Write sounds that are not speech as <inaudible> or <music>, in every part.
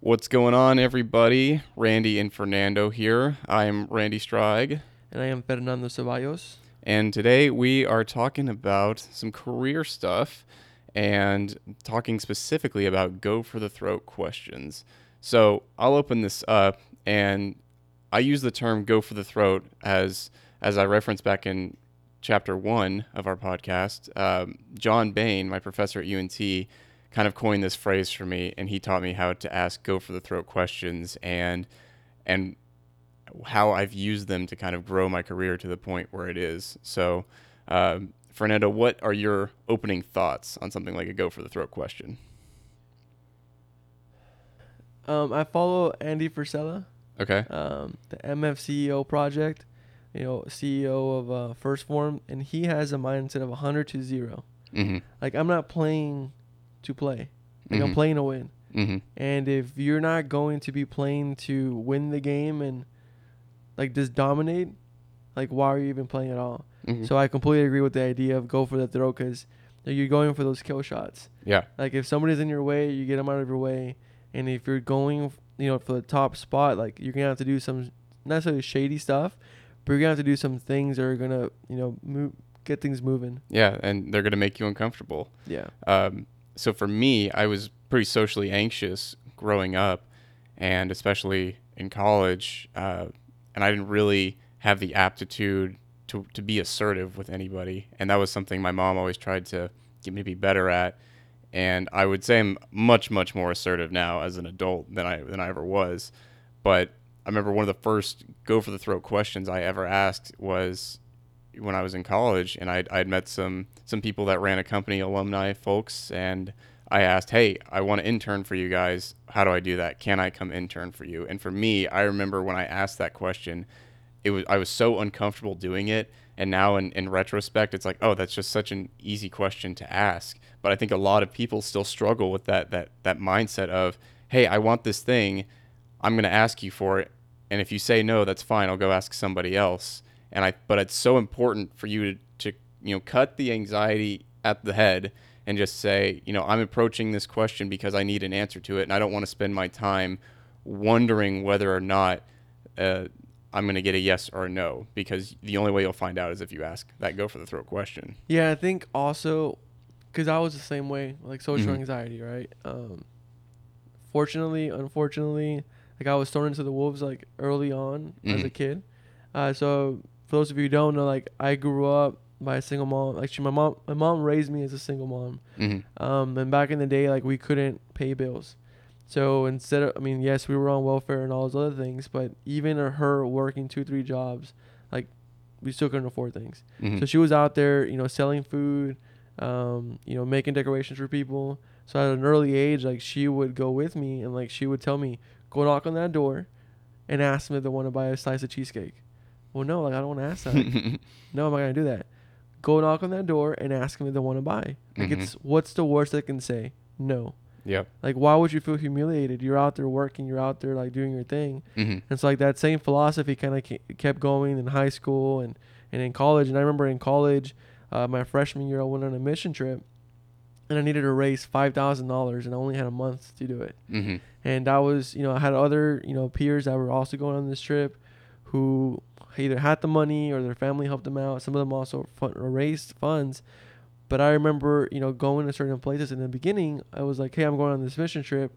What's going on, everybody? Randy and Fernando here. I'm Randy Strige, And I am Fernando Ceballos. and today we are talking about some career stuff and talking specifically about go for the throat questions. So I'll open this up, and I use the term "go for the throat" as as I referenced back in chapter one of our podcast. Um, John Bain, my professor at UNT, kind of coined this phrase for me, and he taught me how to ask go for the throat questions and and how I've used them to kind of grow my career to the point where it is. So, um, Fernando, what are your opening thoughts on something like a go for the throat question? Um, I follow Andy Frisella, Okay. um, the MFCEO project, you know, CEO of uh, First Form, and he has a mindset of 100 to 0. Mm-hmm. Like, I'm not playing to play, like, I'm Mhm. playing to win. Mm-hmm. And if you're not going to be playing to win the game and, like, just dominate, like, why are you even playing at all? Mm-hmm. So I completely agree with the idea of go for the throw because you're going for those kill shots. yeah. Like if somebody's in your way, you get them out of your way. And if you're going, you know, for the top spot, like you're gonna have to do some not necessarily shady stuff, but you're gonna have to do some things that are gonna, you know, move, get things moving. Yeah, and they're going to make you uncomfortable. Yeah. Um, so for me, I was pretty socially anxious growing up, and especially in college, uh, and I didn't really have the aptitude to to be assertive with anybody, and that was something my mom always tried to get me to be better at. And I would say I'm much much more assertive now as an adult than I than I ever was. But I remember one of the first go for the throat questions I ever asked was when I was in college, and I'd, I'd met some some people that ran a company, alumni folks, and I asked, "Hey, I want to intern for you guys. How do I do that? Can I come intern for you?" And for me, I remember when I asked that question, it was I was so uncomfortable doing it, and now in, in retrospect, it's like, oh, that's just such an easy question to ask. But I think a lot of people still struggle with that that that mindset of, "Hey, I want this thing. I'm going to ask you for it, and if you say no, that's fine. I'll go ask somebody else." And I, but it's so important for you to, to, you know, cut the anxiety at the head and just say, you know, I'm approaching this question because I need an answer to it, and I don't want to spend my time wondering whether or not uh, I'm going to get a yes or a no, because the only way you'll find out is if you ask that go for the throat question. Yeah, I think also, cause I was the same way, like social Mhm. anxiety, right? Um, fortunately, unfortunately, like I was thrown into the wolves like early on as a Mhm. kid. Uh, so for those of you who don't know, like I grew up by a single mom. Like she, my mom, my mom raised me as a single mom. Mm-hmm. Um, and back in the day, like we couldn't pay bills. So instead of, I mean, yes, we were on welfare and all those other things, but even her working two, three jobs, like we still couldn't afford things. Mm-hmm. So she was out there, you know, selling food, um, you know, making decorations for people. So at an early age, like she would go with me and like she would tell me, go knock on that door and ask them if they want to buy a slice of cheesecake. Well, no, like I don't want to ask that. <laughs> no, I'm not gonna do that. Go knock on that door and ask them if they want to buy. Like Mhm. it's what's the worst they can say? No. yep. Like why would you feel humiliated? You're out there working. You're out there like doing your thing. Mm-hmm. And so like that same philosophy kind of kept going in high school and, and in college. And I remember in college, uh, my freshman year, I went on a mission trip, and I needed to raise five thousand dollars, and I only had a month to do it. Mm-hmm. And I was, you know, I had other, you know, peers that were also going on this trip, who either had the money or their family helped them out. Some of them also fund, raised funds. But I remember, you know, going to certain places in the beginning. I was like, "Hey, I'm going on this mission trip.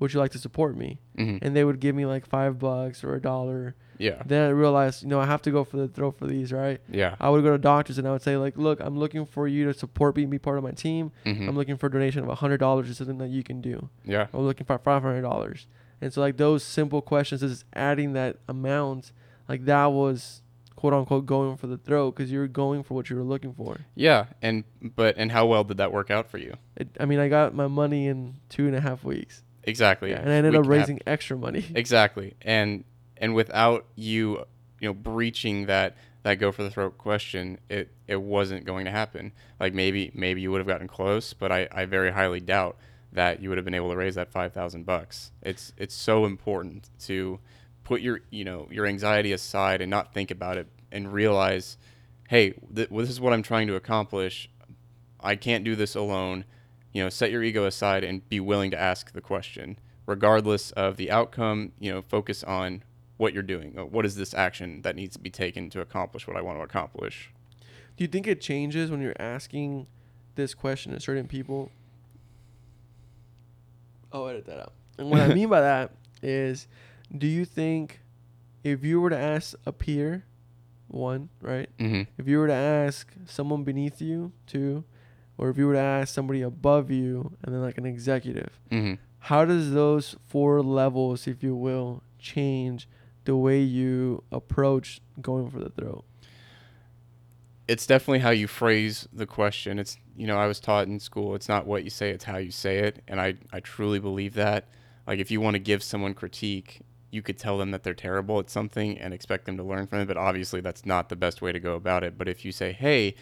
Would you like to support me?" Mm-hmm. And they would give me like five bucks or a dollar. Yeah. Then I realized, you know, I have to go for the throw for these, right? Yeah. I would go to doctors and I would say, like, look, I'm looking for you to support me and be part of my team. Mm-hmm. I'm looking for a donation of hundred dollars or something that you can do. Yeah. I'm looking for five hundred dollars. And so like those simple questions, is adding that amount, like that was quote unquote going for the throw because you were going for what you were looking for. Yeah. And but and how well did that work out for you? It, I mean, I got my money in two and a half weeks, Exactly. yeah, and I ended We up have- raising extra money. <laughs> Exactly. And and without you, you know, breaching that that go for the throat question, it it wasn't going to happen. Like maybe maybe you would have gotten close, but I, I very highly doubt that you would have been able to raise that five thousand bucks. It's it's so important to put your you know your anxiety aside and not think about it and realize, hey, th- well, this is what I'm trying to accomplish. I can't do this alone. You know, set your ego aside and be willing to ask the question regardless of the outcome, you know, focus on what you're doing. Uh, What is this action that needs to be taken to accomplish what I want to accomplish? Do you think it changes when you're asking this question to certain people? Oh, edit that out. And what I mean by that <laughs> is, do you think if you were to ask a peer, one, right? Mm-hmm. If you were to ask someone beneath you, two, or if you were to ask somebody above you, and then like an executive, Mm-hmm. how does those four levels, if you will, change the way you approach going for the throat? it's definitely how you phrase the question. It's you know I was taught in school. It's not what you say; it's how you say it, and I I truly believe that. Like if you want to give someone critique, you could tell them that they're terrible at something and expect them to learn from it. But obviously, that's not the best way to go about it. But if you say, "Hey,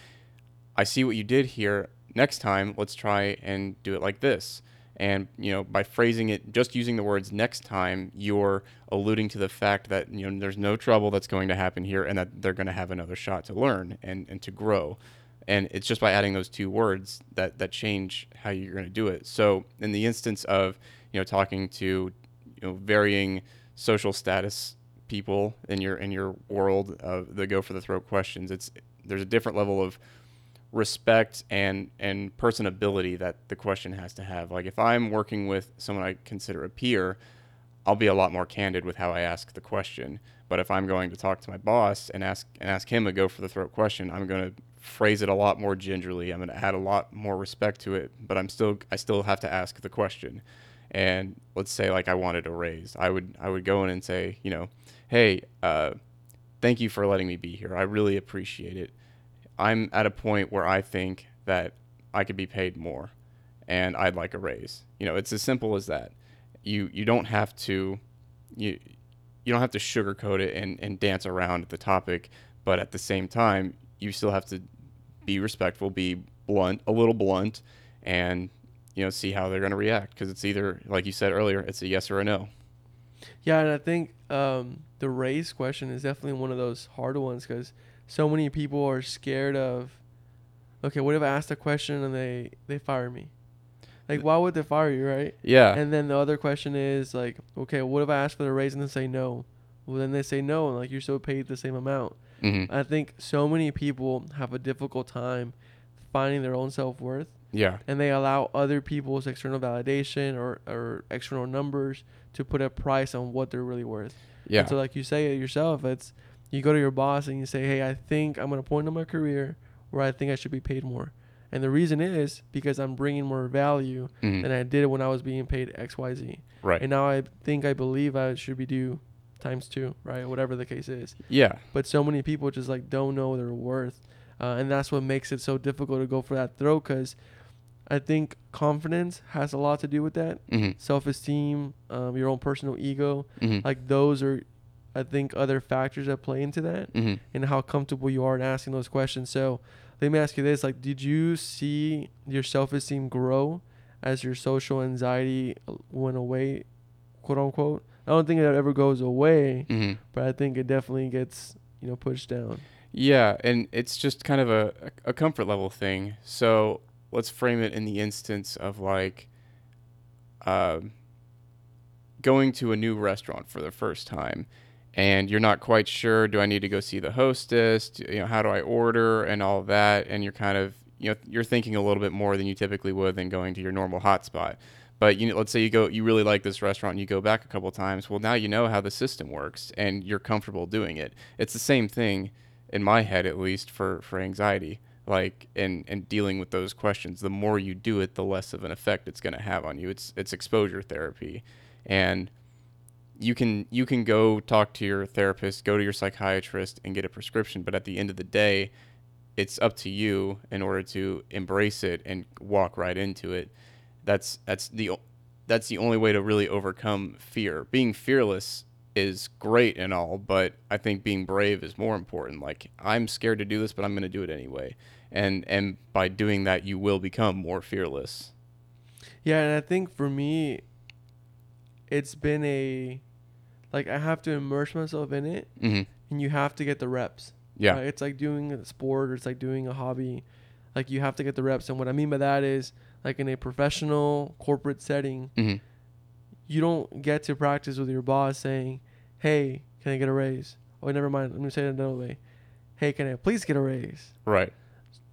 I see what you did here. Next time, let's try and do it like this." And you know, by phrasing it, just using the words "next time," you're alluding to the fact that you know there's no trouble that's going to happen here, and that they're going to have another shot to learn and, and to grow. And it's just by adding those two words that that change how you're going to do it. So in the instance of you know talking to you know varying social status people in your in your world uh, of the go for the throat questions, it's there's a different level of respect and and personability that the question has to have. Like if I'm working with someone I consider a peer, I'll be a lot more candid with how I ask the question. But if I'm going to talk to my boss and ask and ask him a go for the throat question, I'm going to phrase it a lot more gingerly. I'm going to add a lot more respect to it, but I'm still I still have to ask the question. And let's say like I wanted a raise, I would I would go in and say, you know, hey, uh, thank you for letting me be here. I really appreciate it. I'm at a point where I think that I could be paid more and I'd like a raise. You know, it's as simple as that. You you don't have to you you don't have to sugarcoat it and, and dance around the topic, but at the same time, you still have to be respectful, be blunt, a little blunt, and you know, see how they're going to react because it's either like you said earlier, it's a yes or a no. Yeah, and I think um, the race question is definitely one of those hard ones because so many people are scared of. Okay, what if I ask a question and they they fire me? Like, why would they fire you, right? Yeah. And then the other question is like, okay, what if I ask for the raise and they say no? Well, then they say no, and like you're still paid the same amount. hmm I think so many people have a difficult time finding their own self worth, Yeah. and they allow other people's external validation or or external numbers to put a price on what they're really worth. Yeah. And so, like you say it yourself, it's you go to your boss and you say, "Hey, I think I'm at a point in my career where I think I should be paid more." And the reason is because I'm bringing more value Mhm. than I did when I was being paid X, Y, Z. Right. And now I think I believe I should be due times two, right? Whatever the case is. yeah. But so many people just like don't know their worth, uh, and that's what makes it so difficult to go for that throw. Because I think confidence has a lot to do with that. hmm Self-esteem, um, your own personal ego, hmm like those are, I think, other factors that play into that, hmm and how comfortable you are in asking those questions. So, let me ask you this: like, did you see your self-esteem grow as your social anxiety uh, went away, quote unquote? I don't think it ever goes away, hmm but I think it definitely gets you know pushed down. Yeah, and it's just kind of a, a comfort level thing. So let's frame it in the instance of like um, going to a new restaurant for the first time, and you're not quite sure. Do I need to go see the hostess? You know, how do I order and all that? And you're kind of you know you're thinking a little bit more than you typically would than going to your normal hotspot. But you know, let's say you go, you really like this restaurant, and you go back a couple times. Well, now you know how the system works, and you're comfortable doing it. It's the same thing in my head at least for for anxiety like and and dealing with those questions the more you do it the less of an effect it's going to have on you. It's it's exposure therapy. And you can you can go talk to your therapist go to your psychiatrist and get a prescription but at the end of the day it's up to you in order to embrace it and walk right into it. That's that's the that's the only way to really overcome fear. Being fearless is great and all, but I think being brave is more important. Like I'm scared to do this, but I'm going to do it anyway. And and by doing that, you will become more fearless. Yeah, and I think for me, it's been a like I have to immerse myself in it, hmm and you have to get the reps. Yeah. right? It's like doing a sport or it's like doing a hobby. Like you have to get the reps. And what I mean by that is like in a professional corporate setting, hmm you don't get to practice with your boss saying, "Hey, can I get a raise?" Oh, never mind. Let me say it another way. Hey, can I please get a raise? Right.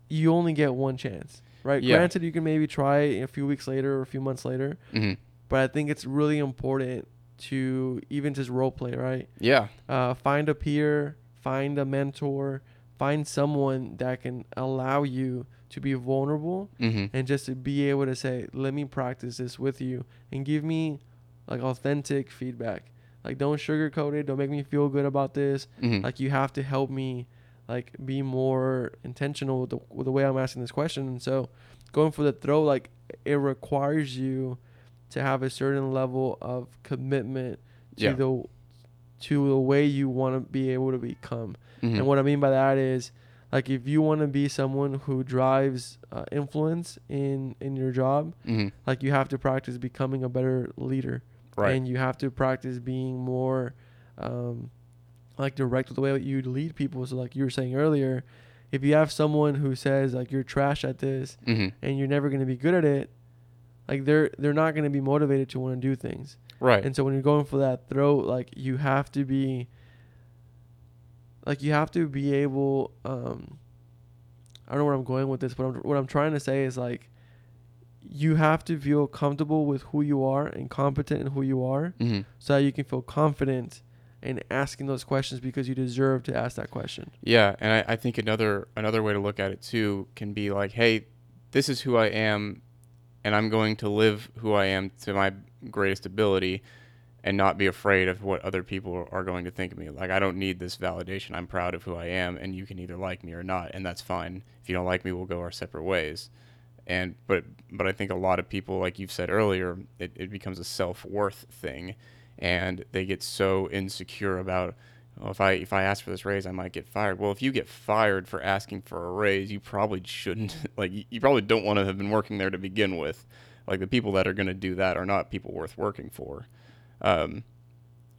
You only get one chance, right? Yeah. Granted, you can maybe try a few weeks later or a few months later, hmm but I think it's really important to even just role play, right? Yeah. Uh, find a peer, find a mentor, find someone that can allow you to be vulnerable hmm and just to be able to say, let me practice this with you and give me like authentic feedback. Like don't sugarcoat it. Don't make me feel good about this. hmm Like you have to help me like be more intentional with the, with the way I'm asking this question. And so going for the throw, like it requires you to have a certain level of commitment to Yeah. the to the way you want to be able to become. hmm And what I mean by that is, like, if you want to be someone who drives uh, influence in in your job, hmm like you have to practice becoming a better leader, Right. and you have to practice being more, um, like direct with the way that you lead people. So, like you were saying earlier, if you have someone who says like you're trash at this hmm and you're never going to be good at it, like they're they're not going to be motivated to want to do things. Right. And so when you're going for that throat, like you have to be like you have to be able um I don't know where I'm going with this, but I'm, what I'm trying to say is like you have to feel comfortable with who you are and competent in who you are hmm so that you can feel confident in asking those questions because you deserve to ask that question. Yeah, and I, I think another another way to look at it too can be like, hey, this is who I am, and I'm going to live who I am to my greatest ability, and not be afraid of what other people are going to think of me. Like I don't need this validation. I'm proud of who I am, and you can either like me or not, and that's fine. If you don't like me, we'll go our separate ways. And but but I think a lot of people, like you've said earlier, it, it becomes a self worth thing, and they get so insecure about well, if I if I ask for this raise, I might get fired. Well, if you get fired for asking for a raise, you probably shouldn't. <laughs> Like you, probably don't want to have been working there to begin with. Like the people that are going to do that are not people worth working for. Um,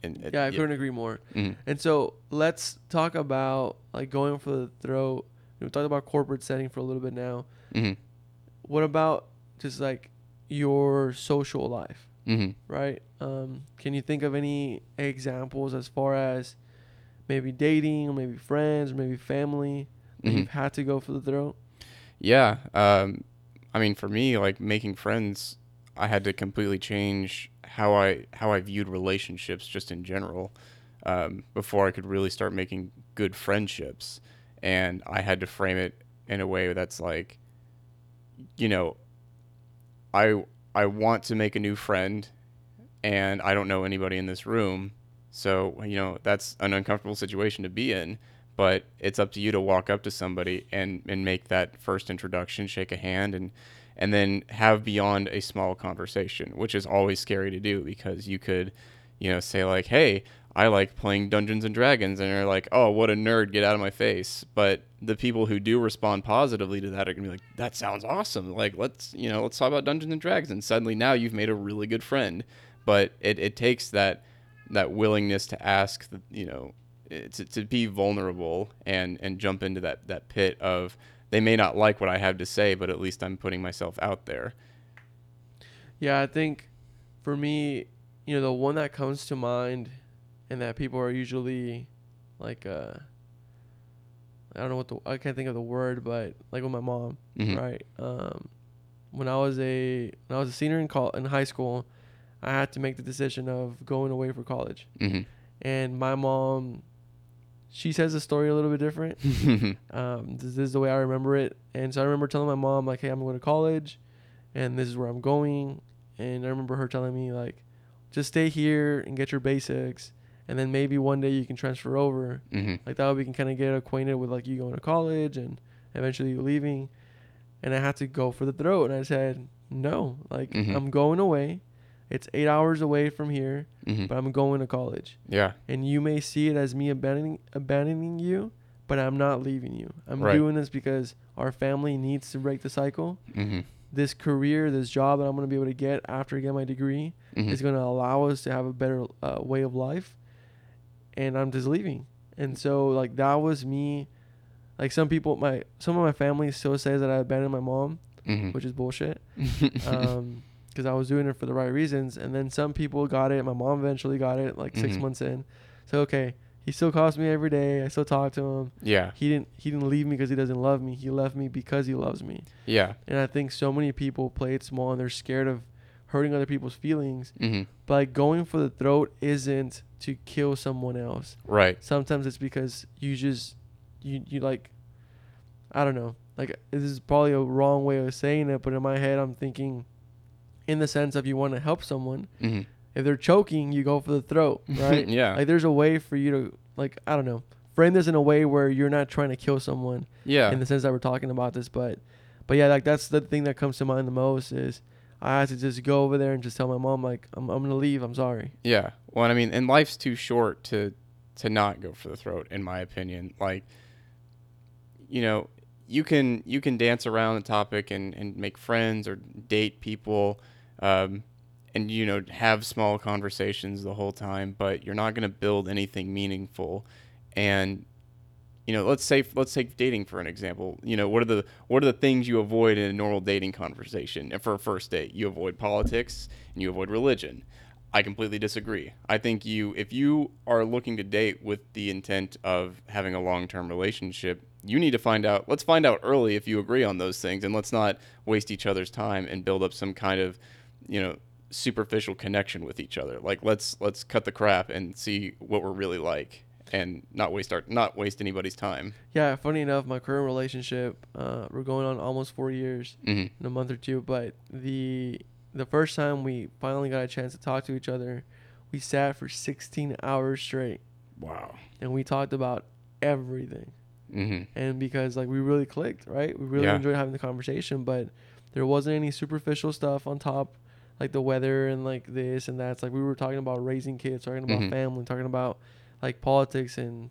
and it- Yeah, I couldn't agree more. mhm, And so let's talk about like going for the throat. We talked about corporate setting for a little bit now. mhm, What about just like your social life, mhm. right? Um, can you think of any examples as far as maybe dating, or maybe friends, or maybe family that Mhm. you've had to go for the throw? Yeah. Um, I mean, for me, like making friends, I had to completely change how I how I viewed relationships just in general um, before I could really start making good friendships, and I had to frame it in a way that's like, you know, I I want to make a new friend, and I don't know anybody in this room, so you know that's an uncomfortable situation to be in but it's up to you to walk up to somebody and, and make that first introduction, shake a hand, and and then have beyond a small conversation, which is always scary to do because you could, you know, say like, "Hey, I like playing Dungeons and Dragons," and you're like, "Oh, what a nerd! Get out of my face!" But the people who do respond positively to that are gonna be like, "That sounds awesome! Like, let's you know, let's talk about Dungeons and Dragons." And suddenly now you've made a really good friend. But it, it takes that that willingness to ask, you know, to, to be vulnerable and and jump into that that pit of they may not like what I have to say, but at least I'm putting myself out there. Yeah, I think for me, you know, the one that comes to mind and that people are usually like uh I don't know what the I can't think of the word, but like with my mom, Mhm. right? Um when I was a when I was a senior in col- in high school, I had to make the decision of going away for college. hmm And my mom she says the story a little bit different. <laughs> Um, this, this is the way I remember it. And so I remember telling my mom, like, hey, I'm going to college and this is where I'm going. And I remember her telling me, like, just stay here and get your basics. And then maybe one day you can transfer over. hmm Like, that way we can kind of get acquainted with, like, you going to college and eventually you leaving. And I had to go for the throat. And I said, no, like, Mhm. I'm going away. It's eight hours away from here, hmm but I'm going to college Yeah. and you may see it as me abandoning abandoning you, but I'm not leaving you. I'm Right. doing this because our family needs to break the cycle. hmm This career, this job that I'm going to be able to get after I get my degree hmm is going to allow us to have a better uh, way of life. And I'm just leaving. And so like that was me like some people my some of my family still says that I abandoned my mom, hmm which is bullshit. <laughs> Um because I was doing it for the right reasons. And then some people got it. My mom eventually got it, like 6 Mhm. months in. So okay, he still calls me every day. I still talk to him. Yeah. He didn't he didn't leave me because he doesn't love me. He left me because he loves me. Yeah. And I think so many people play it small and they're scared of hurting other people's feelings. hmm But like going for the throat isn't to kill someone else. Right. Sometimes it's because you just you you like I don't know. Like this is probably a wrong way of saying it, but in my head I'm thinking in the sense of you want to help someone. hmm If they're choking, you go for the throat, <laughs> right? yeah. Like there's a way for you to like I don't know. Frame this in a way where you're not trying to kill someone yeah. in the sense that we're talking about this, but but yeah, like that's the thing that comes to mind the most is I had to just go over there and just tell my mom like I'm I'm gonna leave. I'm sorry. Yeah. Well, I mean, and life's too short to to not go for the throat, in my opinion. Like, you know, you can you can dance around the topic and and make friends or date people, um, and you know have small conversations the whole time, but you're not to build anything meaningful. And you know, let's say let's take dating for an example. You know, what are the what are the things you avoid in a normal dating conversation? And for a first date, you avoid politics and you avoid religion. I completely disagree. I think you if you are looking to date with the intent of having a long-term relationship, you need to find out let's find out early if you agree on those things and let's not waste each other's time and build up some kind of, you know, superficial connection with each other. Like let's let's cut the crap and see what we're really like and not waste our not waste anybody's time. Yeah, funny enough, my current relationship, uh, we're going on almost four years Mhm. in a month or two. But the the first time we finally got a chance to talk to each other, we sat for 16 hours straight Wow. and we talked about everything. Mhm. And because like we really clicked, right? We really Yeah. enjoyed having the conversation, but there wasn't any superficial stuff on top, like the weather and like this and that. It's like we were talking about raising kids, talking about Mhm. family, talking about like politics and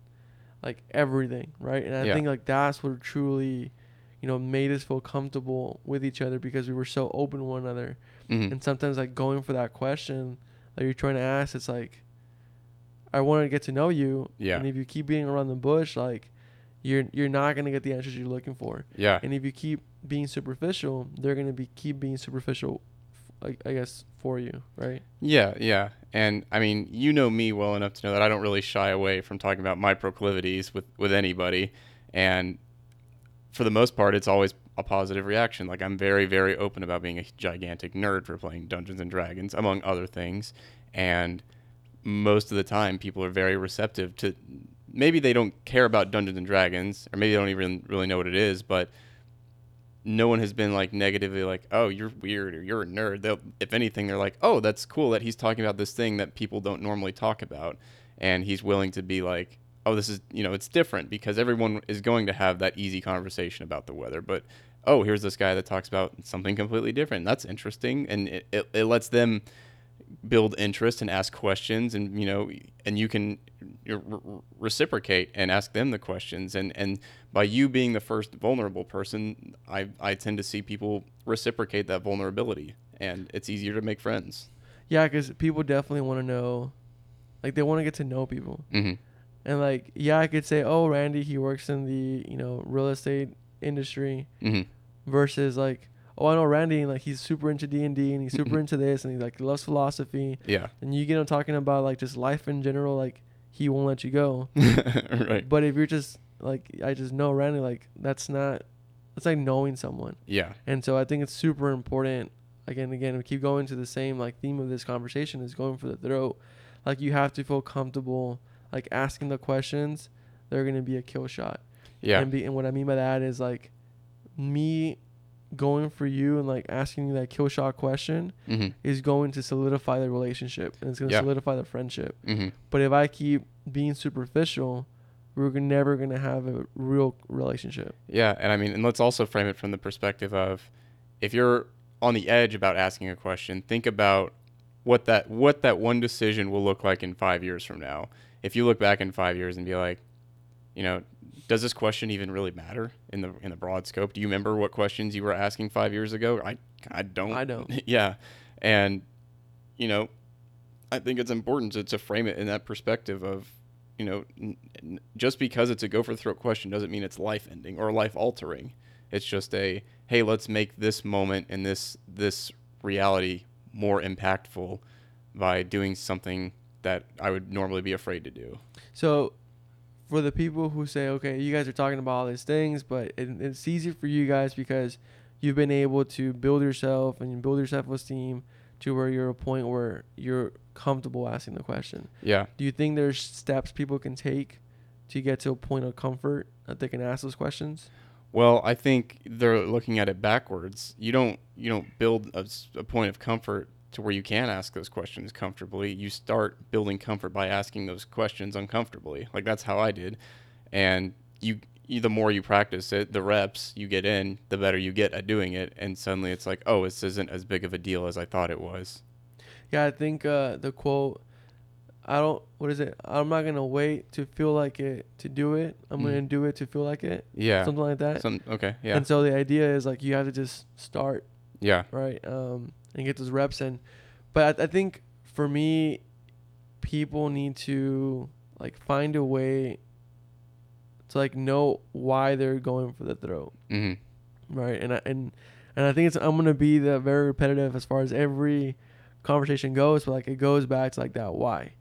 like everything, right? And I Yeah. think like that's what truly, you know, made us feel comfortable with each other because we were so open to one another. Mhm. And sometimes like going for that question that you're trying to ask, it's like, I want to get to know you. Yeah. And if you keep beating around the bush, like, you're you're not gonna get the answers you're looking for. Yeah. And if you keep being superficial, they're gonna be keep being superficial, I, I guess for you, right? Yeah, yeah. And I mean, you know me well enough to know that I don't really shy away from talking about my proclivities with with anybody. And for the most part, it's always a positive reaction. Like I'm very very open about being a gigantic nerd for playing Dungeons and Dragons among other things. And most of the time people are very receptive to maybe they don't care about Dungeons and Dragons or maybe they don't even really know what it is, but no one has been like negatively like, "Oh, you're weird" or "You're a nerd." They'll, if anything, they're like, "Oh, that's cool that he's talking about this thing that people don't normally talk about," and he's willing to be like, "Oh, this is you know, it's different because everyone is going to have that easy conversation about the weather, but oh, here's this guy that talks about something completely different. That's interesting, and it, it, it lets them build interest and ask questions and you know and you can reciprocate and ask them the questions and and by you being the first vulnerable person i i tend to see people reciprocate that vulnerability and it's easier to make friends Yeah, because people definitely want to know, like they want to get to know people. mm-hmm. And like, yeah, I could say, oh, Randy, he works in the you know real estate industry, Mm-hmm. versus like, oh, I know Randy, and like he's super into D and D, and he's super into this, and he like loves philosophy. yeah And you get him talking about like just life in general, like he won't let you go. <laughs> right But if you're just like, I just know Randy, like that's not, that's like knowing someone. yeah And so I think it's super important. Again, again, we keep going to the same like theme of this conversation is going for the throat. Like you have to feel comfortable, like asking the questions. They're gonna be a kill shot. yeah And, be, and what I mean by that is like me going for you and like asking you that kill shot question mm-hmm. is going to solidify the relationship and it's gonna Yeah. solidify the friendship. Mm-hmm. But if I keep being superficial, we're never gonna have a real relationship. Yeah, and I mean, and let's also frame it from the perspective of if you're on the edge about asking a question, think about what that what that one decision will look like in 5 years from now. If you look back in 5 years and be like, you know, does this question even really matter in the in the broad scope? Do you remember what questions you were asking 5 years ago? I I don't. I don't. <laughs> yeah. And you know, I think it's important to, to frame it in that perspective of, you know, n- n- just because it's a go for the throat question doesn't mean it's life ending or life altering. It's just a hey, let's make this moment and this this reality more impactful by doing something that I would normally be afraid to do. So, for the people who say, okay, you guys are talking about all these things, but it, it's easy for you guys because you've been able to build yourself and build your self esteem to where you're a point where you're comfortable asking the question. Yeah. Do you think there's steps people can take to get to a point of comfort that they can ask those questions? Well, I think they're looking at it backwards. You don't you don't build a point of comfort to where you can ask those questions comfortably. You start building comfort by asking those questions uncomfortably. Like that's how I did. And you, you the more you practice it, the reps you get in, the better you get at doing it. And suddenly it's like, oh, this isn't as big of a deal as I thought it was. Yeah, I think uh, the quote, I don't, what is it? I'm not going to wait to feel like it to do it. I'm Mhm. going to do it to feel like it. Yeah. Something like that. Some okay. Yeah. And so the idea is like you have to just start, yeah. right? Um, and get those reps in. But I, I think for me, people need to like find a way to like know why they're going for the throat. hmm right and I, and and I think it's I'm gonna be the very repetitive as far as every conversation goes, but like it goes back to like that why,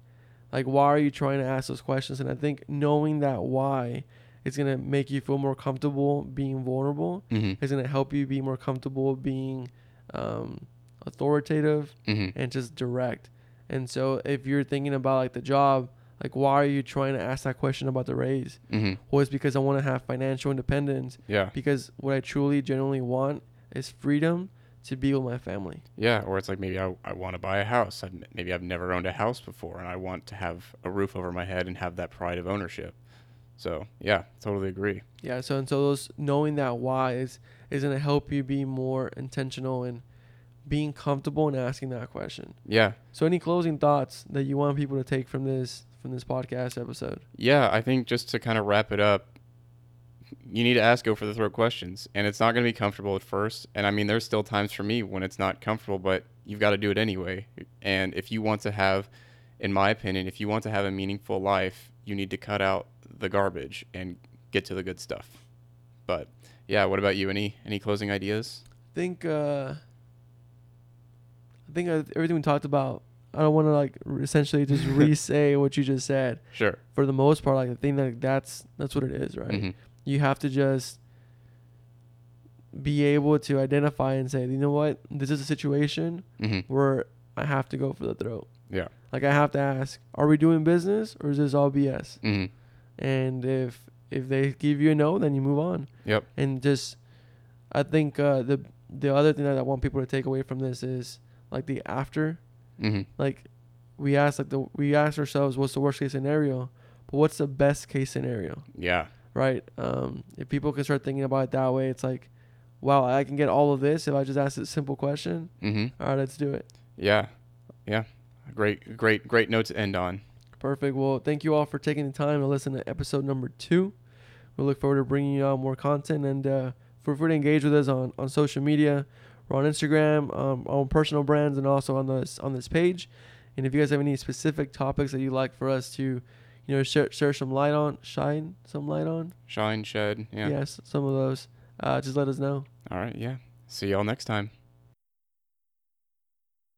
like why are you trying to ask those questions? And I think knowing that why is gonna make you feel more comfortable being vulnerable. hmm It's gonna help you be more comfortable being um, authoritative hmm and just direct. And so if you're thinking about like the job, like why are you trying to ask that question about the raise? hmm Well, it's because I want to have financial independence Yeah. because what I truly genuinely want is freedom to be with my family. Yeah, or it's like maybe I, I want to buy a house. I've, maybe I've never owned a house before, and I want to have a roof over my head and have that pride of ownership. So yeah, totally agree. Yeah. So and so those knowing that why is is gonna help you be more intentional and being comfortable and asking that question. Yeah, So any closing thoughts that you want people to take from this from this podcast episode? yeah. I think just to kind of wrap it up, you need to ask go for the throat questions, and it's not going to be comfortable at first. And I mean, there's still times for me when it's not comfortable, but you've got to do it anyway. And if you want to have, in my opinion, if you want to have a meaningful life, you need to cut out the garbage and get to the good stuff. But yeah, what about you? Any any closing ideas? I think uh, I think uh, everything we talked about. I don't want to like essentially just <laughs> re-say what you just said. Sure. For the most part, like I think that that's that's what it is, right? Mhm. you have to just be able to identify and say, you know what, this is a situation Mhm. where I have to go for the throat. Yeah. Like I have to ask, are we doing business or is this all BS? Mhm. And if if they give you a no, then you move on. Yep. And just, I think uh, the the other thing that I want people to take away from this is like the after. Mhm. Like we ask like the we ask ourselves, what's the worst case scenario? But what's the best case scenario? Yeah. right? Um, if people can start thinking about it that way, it's like, wow, I can get all of this if I just ask a simple question. Mhm. All right, let's do it. Yeah. Yeah. Great great great note to end on. Perfect. Well, thank you all for taking the time to listen to episode number two. We look forward to bringing you out more content and uh, feel free to engage with us on, on social media. We're on Instagram, um, on personal brands, and also on this on this page. And if you guys have any specific topics that you'd like for us to, you know, share, share some light on, shine some light on, Shine, shed. Yeah. yes, some of those, uh, just let us know. All right. Yeah. See y'all next time.